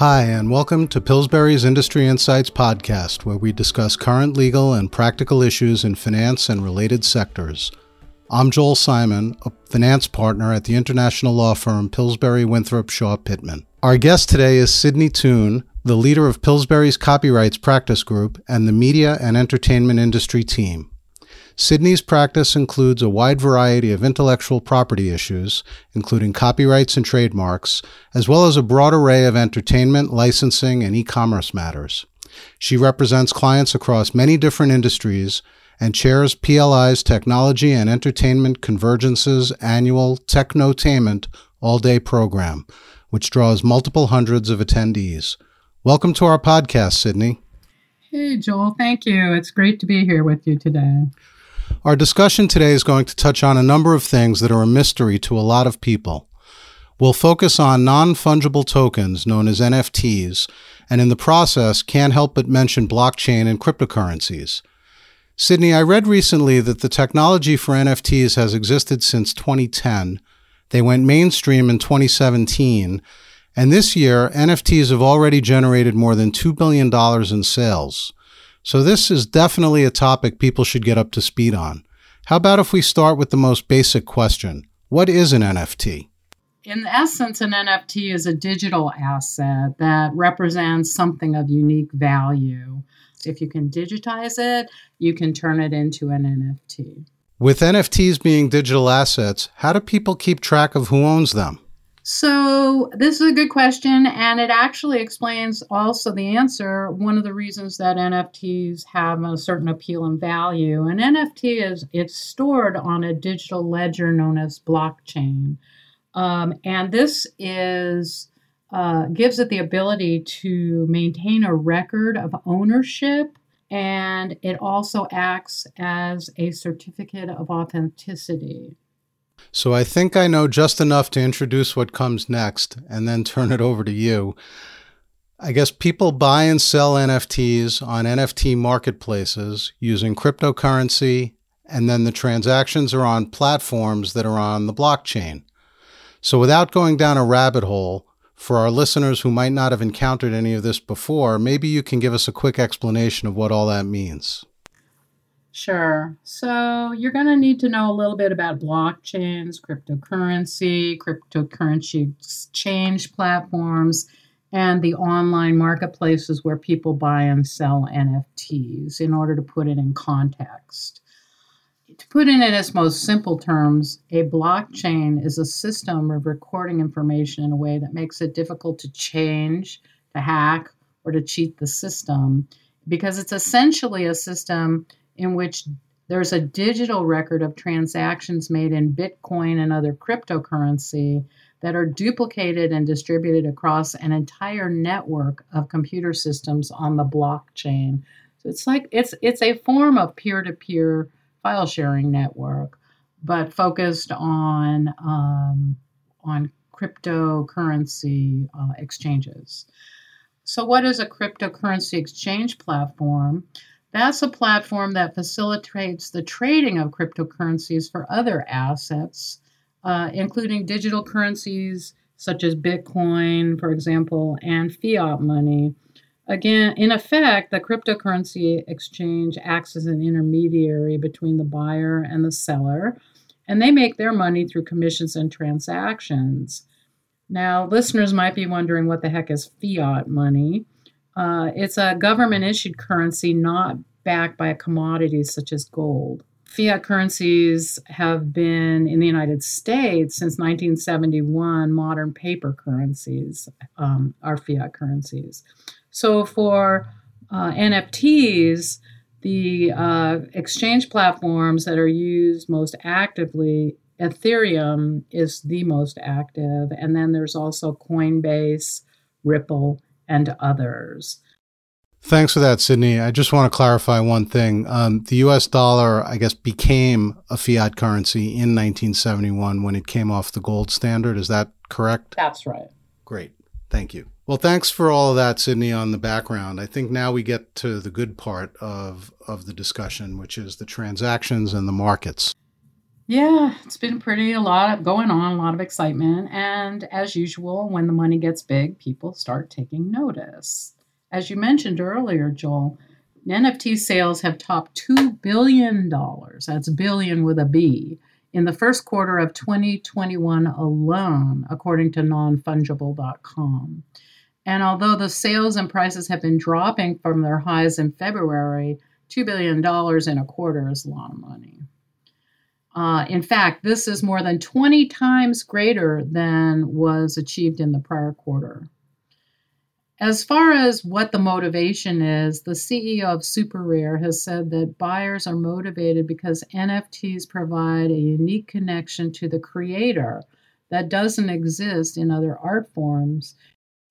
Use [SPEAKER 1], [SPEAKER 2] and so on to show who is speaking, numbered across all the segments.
[SPEAKER 1] Hi, and welcome to Pillsbury's Industry Insights podcast, where we discuss current legal and practical issues in finance and related sectors. I'm Joel Simon, a finance partner at the international law firm Pillsbury Winthrop Shaw Pittman. Our guest today is Cydney Tune, the leader of Pillsbury's Copyrights Practice Group and the media and entertainment industry team. Cydney's practice includes a wide variety of intellectual property issues, including copyrights and trademarks, as well as a broad array of entertainment, licensing, and e commerce matters. She represents clients across many different industries and chairs PLI's Technology and Entertainment Convergence's annual Technotainment all day program, which draws multiple hundreds of attendees. Welcome to our podcast, Cydney.
[SPEAKER 2] Hey, Joel. Thank you. It's great to be here with you today.
[SPEAKER 1] Our discussion today is going to touch on a number of things that are a mystery to a lot of people. We'll focus on non fungible tokens known as NFTs, and in the process, can't help but mention blockchain and cryptocurrencies. Cydney, I read recently that the technology for NFTs has existed since 2010. They went mainstream in 2017, and this year, NFTs have already generated more than $2 billion in sales. So this is definitely a topic people should get up to speed on. How about if we start with the most basic question? What is an NFT?
[SPEAKER 2] In essence, an NFT is a digital asset that represents something of unique value. If you can digitize it, you can turn it into an NFT.
[SPEAKER 1] With NFTs being digital assets, how do people keep track of who owns them?
[SPEAKER 2] So, this is a good question, and it actually explains also the answer. One of the reasons that NFTs have a certain appeal and value. An NFT is it's stored on a digital ledger known as blockchain, um, and this is uh, gives it the ability to maintain a record of ownership, and it also acts as a certificate of authenticity.
[SPEAKER 1] So I think I know just enough to introduce what comes next and then turn it over to you. I guess people buy and sell NFTs on NFT marketplaces using cryptocurrency, and then the transactions are on platforms that are on the blockchain. So without going down a rabbit hole, for our listeners who might not have encountered any of this before, maybe you can give us a quick explanation of what all that means.
[SPEAKER 2] Sure. So you're going to need to know a little bit about blockchains, cryptocurrency, cryptocurrency exchange platforms, and the online marketplaces where people buy and sell NFTs in order to put it in context. To put it in its most simple terms, a blockchain is a system of recording information in a way that makes it difficult to change, to hack, or to cheat the system because it's essentially a system in which there's a digital record of transactions made in Bitcoin and other cryptocurrency that are duplicated and distributed across an entire network of computer systems on the blockchain. So it's like it's it's a form of peer-to-peer file sharing network, but focused on um, on cryptocurrency uh, exchanges. So, what is a cryptocurrency exchange platform? That's a platform that facilitates the trading of cryptocurrencies for other assets, uh, including digital currencies such as Bitcoin, for example, and fiat money. Again, in effect, the cryptocurrency exchange acts as an intermediary between the buyer and the seller, and they make their money through commissions and transactions. Now, listeners might be wondering what the heck is fiat money? Uh, it's a government issued currency not backed by a commodity such as gold. Fiat currencies have been in the United States since 1971. Modern paper currencies um, are fiat currencies. So for uh, NFTs, the uh, exchange platforms that are used most actively, Ethereum is the most active, and then there's also Coinbase, Ripple, and others.
[SPEAKER 1] Thanks for that, Cydney. I just want to clarify one thing. Um, the US dollar, I guess, became a fiat currency in 1971 when it came off the gold standard. Is that correct?
[SPEAKER 2] That's right.
[SPEAKER 1] Great. Thank you. Well, thanks for all of that, Cydney, on the background. I think now we get to the good part of, of the discussion, which is the transactions and the markets.
[SPEAKER 2] Yeah, it's been pretty a lot of going on, a lot of excitement. And as usual, when the money gets big, people start taking notice. As you mentioned earlier, Joel, NFT sales have topped $2 billion. That's billion with a B in the first quarter of 2021 alone, according to nonfungible.com. And although the sales and prices have been dropping from their highs in February, $2 billion in a quarter is a lot of money. Uh, in fact, this is more than 20 times greater than was achieved in the prior quarter. As far as what the motivation is, the CEO of SuperRare has said that buyers are motivated because NFTs provide a unique connection to the creator that doesn't exist in other art forms.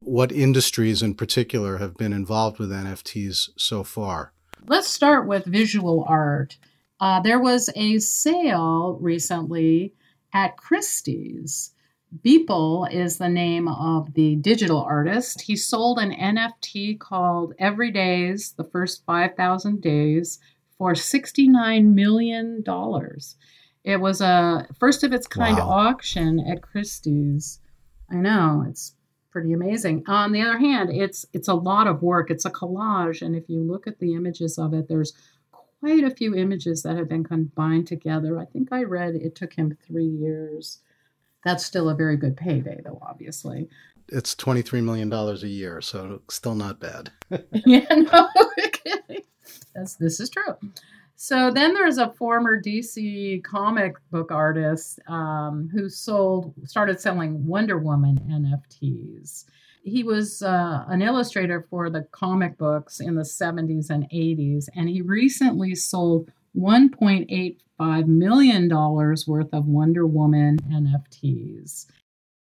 [SPEAKER 1] What industries in particular have been involved with NFTs so far?
[SPEAKER 2] Let's start with visual art. Uh, there was a sale recently at Christie's. Beeple is the name of the digital artist. He sold an NFT called Everydays, the first 5,000 days, for $69 million. It was a first of its kind wow. auction at Christie's. I know, it's pretty amazing. On the other hand, it's it's a lot of work. It's a collage and if you look at the images of it, there's quite a few images that have been combined together. I think I read it took him three years. That's still a very good payday, though, obviously.
[SPEAKER 1] It's $23 million a year, so still not bad.
[SPEAKER 2] yeah, no, okay. That's, this is true. So then there's a former DC comic book artist um, who sold, started selling Wonder Woman NFTs he was uh, an illustrator for the comic books in the 70s and 80s, and he recently sold $1.85 million worth of Wonder Woman NFTs.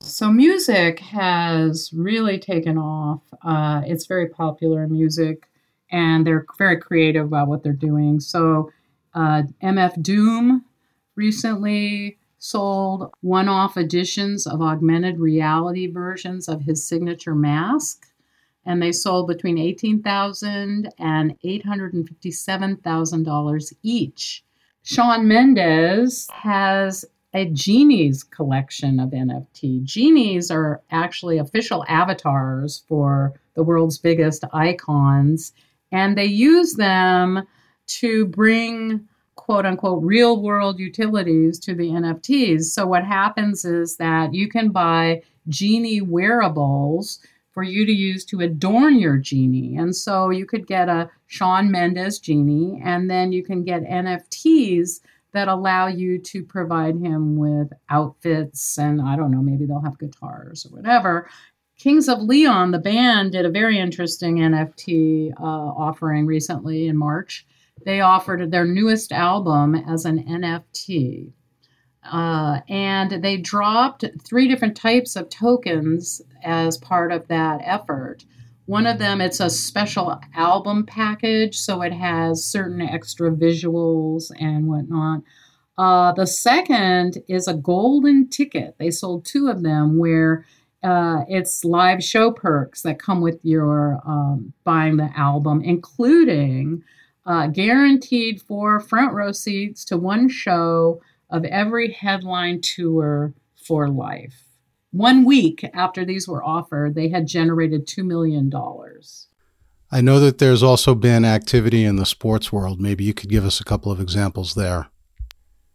[SPEAKER 2] So, music has really taken off. Uh, it's very popular in music, and they're very creative about what they're doing. So, uh, MF Doom recently sold one off editions of augmented reality versions of his signature mask. And they sold between $18,000 and $857,000 each. Shawn Mendes has a Genies collection of NFT. Genies are actually official avatars for the world's biggest icons, and they use them to bring quote unquote real world utilities to the NFTs. So what happens is that you can buy genie wearables for you to use to adorn your genie. And so you could get a Shawn Mendes genie, and then you can get NFTs that allow you to provide him with outfits and I don't know, maybe they'll have guitars or whatever. Kings of Leon, the band, did a very interesting NFT uh, offering recently in March they offered their newest album as an NFT. Uh, and they dropped three different types of tokens as part of that effort. One of them, it's a special album package, so it has certain extra visuals and whatnot. Uh, the second is a golden ticket. They sold two of them where uh, it's live show perks that come with your um, buying the album, including uh, guaranteed four front row seats to one show of every headline tour for life. One week after these were offered, they had generated $2 million.
[SPEAKER 1] I know that there's also been activity in the sports world. Maybe you could give us a couple of examples there.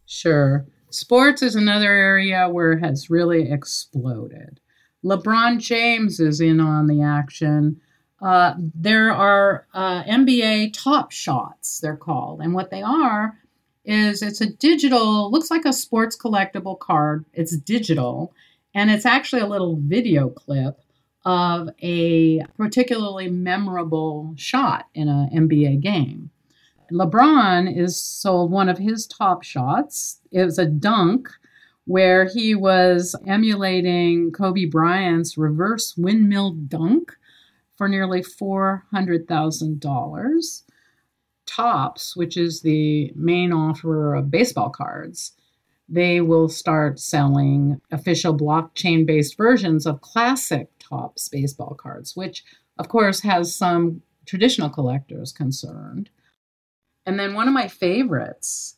[SPEAKER 2] Sure. Sports is another area where it has really exploded. LeBron James is in on the action uh, there are uh, NBA top shots, they're called. And what they are is it's a digital, looks like a sports collectible card. It's digital, and it's actually a little video clip of a particularly memorable shot in an NBA game. LeBron is sold one of his top shots. It was a dunk where he was emulating Kobe Bryant's reverse windmill dunk for nearly $400,000. Topps, which is the main offerer of baseball cards, they will start selling official blockchain based versions of classic Topps baseball cards, which, of course, has some traditional collectors concerned. And then one of my favorites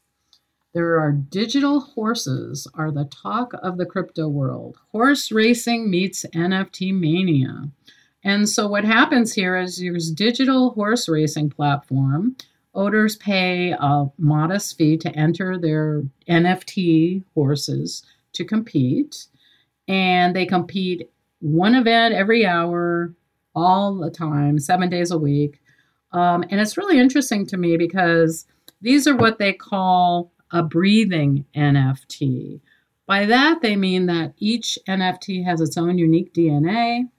[SPEAKER 2] There are digital horses are the talk of the crypto world. Horse racing meets NFT mania. And so what happens here is there's digital horse racing platform. Owners pay a modest fee to enter their NFT horses to compete. And they compete one event every hour, all the time, seven days a week. Um, and it's really interesting to me because these are what they call a breathing NFT. By that, they mean that each NFT has its own unique DNA.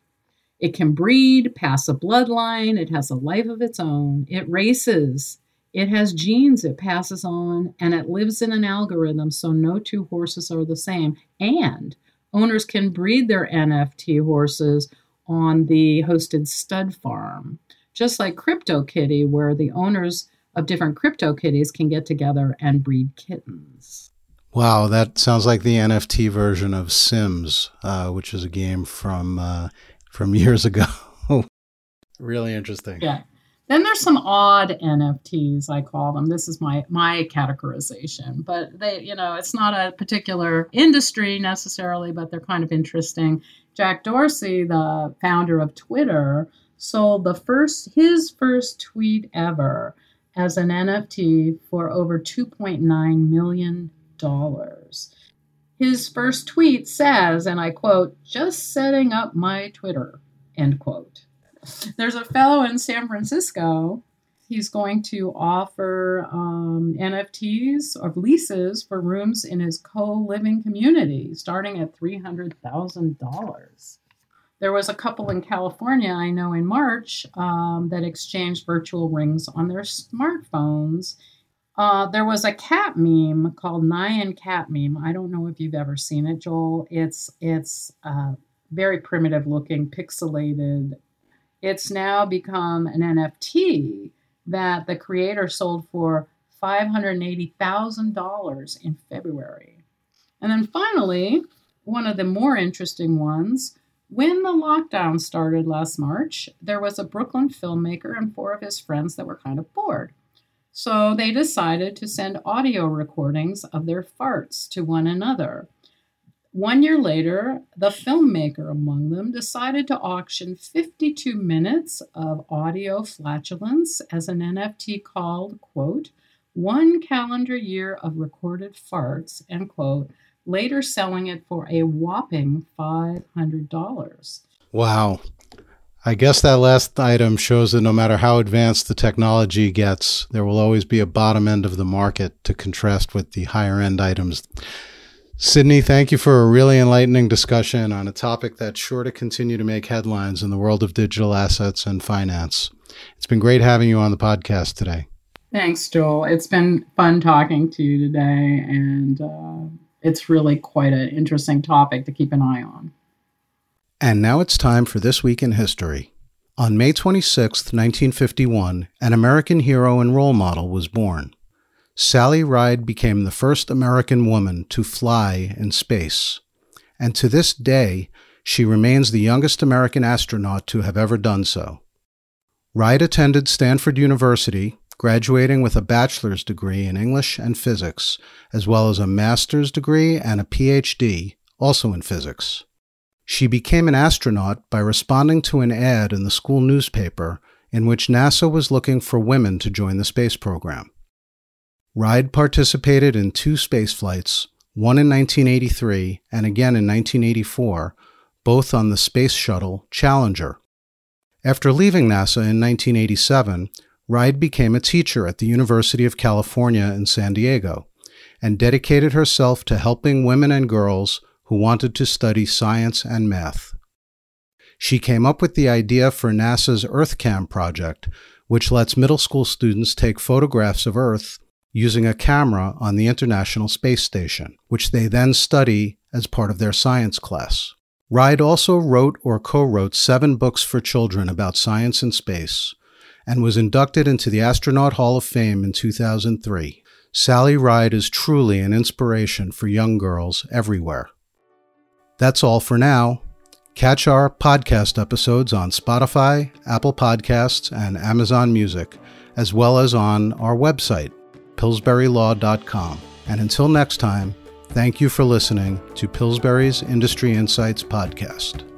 [SPEAKER 2] It can breed, pass a bloodline, it has a life of its own. It races, it has genes it passes on, and it lives in an algorithm, so no two horses are the same. And owners can breed their NFT horses on the hosted stud farm, just like CryptoKitty, where the owners of different CryptoKitties can get together and breed kittens.
[SPEAKER 1] Wow, that sounds like the NFT version of Sims, uh, which is a game from uh, from years ago. really interesting.
[SPEAKER 2] Yeah. Then there's some odd NFTs, I call them. This is my my categorization, but they, you know, it's not a particular industry necessarily, but they're kind of interesting. Jack Dorsey, the founder of Twitter, sold the first his first tweet ever as an NFT for over 2.9 million dollars. His first tweet says, and I quote, just setting up my Twitter, end quote. There's a fellow in San Francisco. He's going to offer um, NFTs or leases for rooms in his co living community, starting at $300,000. There was a couple in California, I know in March, um, that exchanged virtual rings on their smartphones. Uh, there was a cat meme called Nyan Cat Meme. I don't know if you've ever seen it, Joel. It's it's uh, very primitive looking, pixelated it's now become an NFT that the creator sold for $580,000 in February. And then finally, one of the more interesting ones when the lockdown started last March, there was a Brooklyn filmmaker and four of his friends that were kind of bored. So they decided to send audio recordings of their farts to one another. One year later, the filmmaker among them decided to auction 52 minutes of audio flatulence as an NFT called, quote, one calendar year of recorded farts, end quote, later selling it for a whopping $500.
[SPEAKER 1] Wow. I guess that last item shows that no matter how advanced the technology gets, there will always be a bottom end of the market to contrast with the higher end items. Cydney, thank you for a really enlightening discussion on a topic that's sure to continue to make headlines in the world of digital assets and finance. It's been great having you on the podcast today.
[SPEAKER 2] Thanks, Joel. It's been fun talking to you today, and uh, it's really quite an interesting topic to keep an eye on.
[SPEAKER 1] And now it's time for This Week in History. On May 26, 1951, an American hero and role model was born. Sally Ride became the first American woman to fly in space, and to this day, she remains the youngest American astronaut to have ever done so. Ride attended Stanford University, graduating with a bachelor's degree in English and physics, as well as a master's degree and a PhD, also in physics. She became an astronaut by responding to an ad in the school newspaper in which NASA was looking for women to join the space program. Ride participated in two space flights, one in 1983 and again in 1984, both on the Space Shuttle Challenger. After leaving NASA in 1987, Ride became a teacher at the University of California in San Diego and dedicated herself to helping women and girls who wanted to study science and math. She came up with the idea for NASA's EarthKAM project, which lets middle school students take photographs of Earth using a camera on the International Space Station, which they then study as part of their science class. Ride also wrote or co wrote seven books for children about science and space, and was inducted into the Astronaut Hall of Fame in 2003. Sally Ride is truly an inspiration for young girls everywhere. That's all for now. Catch our podcast episodes on Spotify, Apple Podcasts, and Amazon Music, as well as on our website, pillsburylaw.com. And until next time, thank you for listening to Pillsbury's Industry Insights Podcast.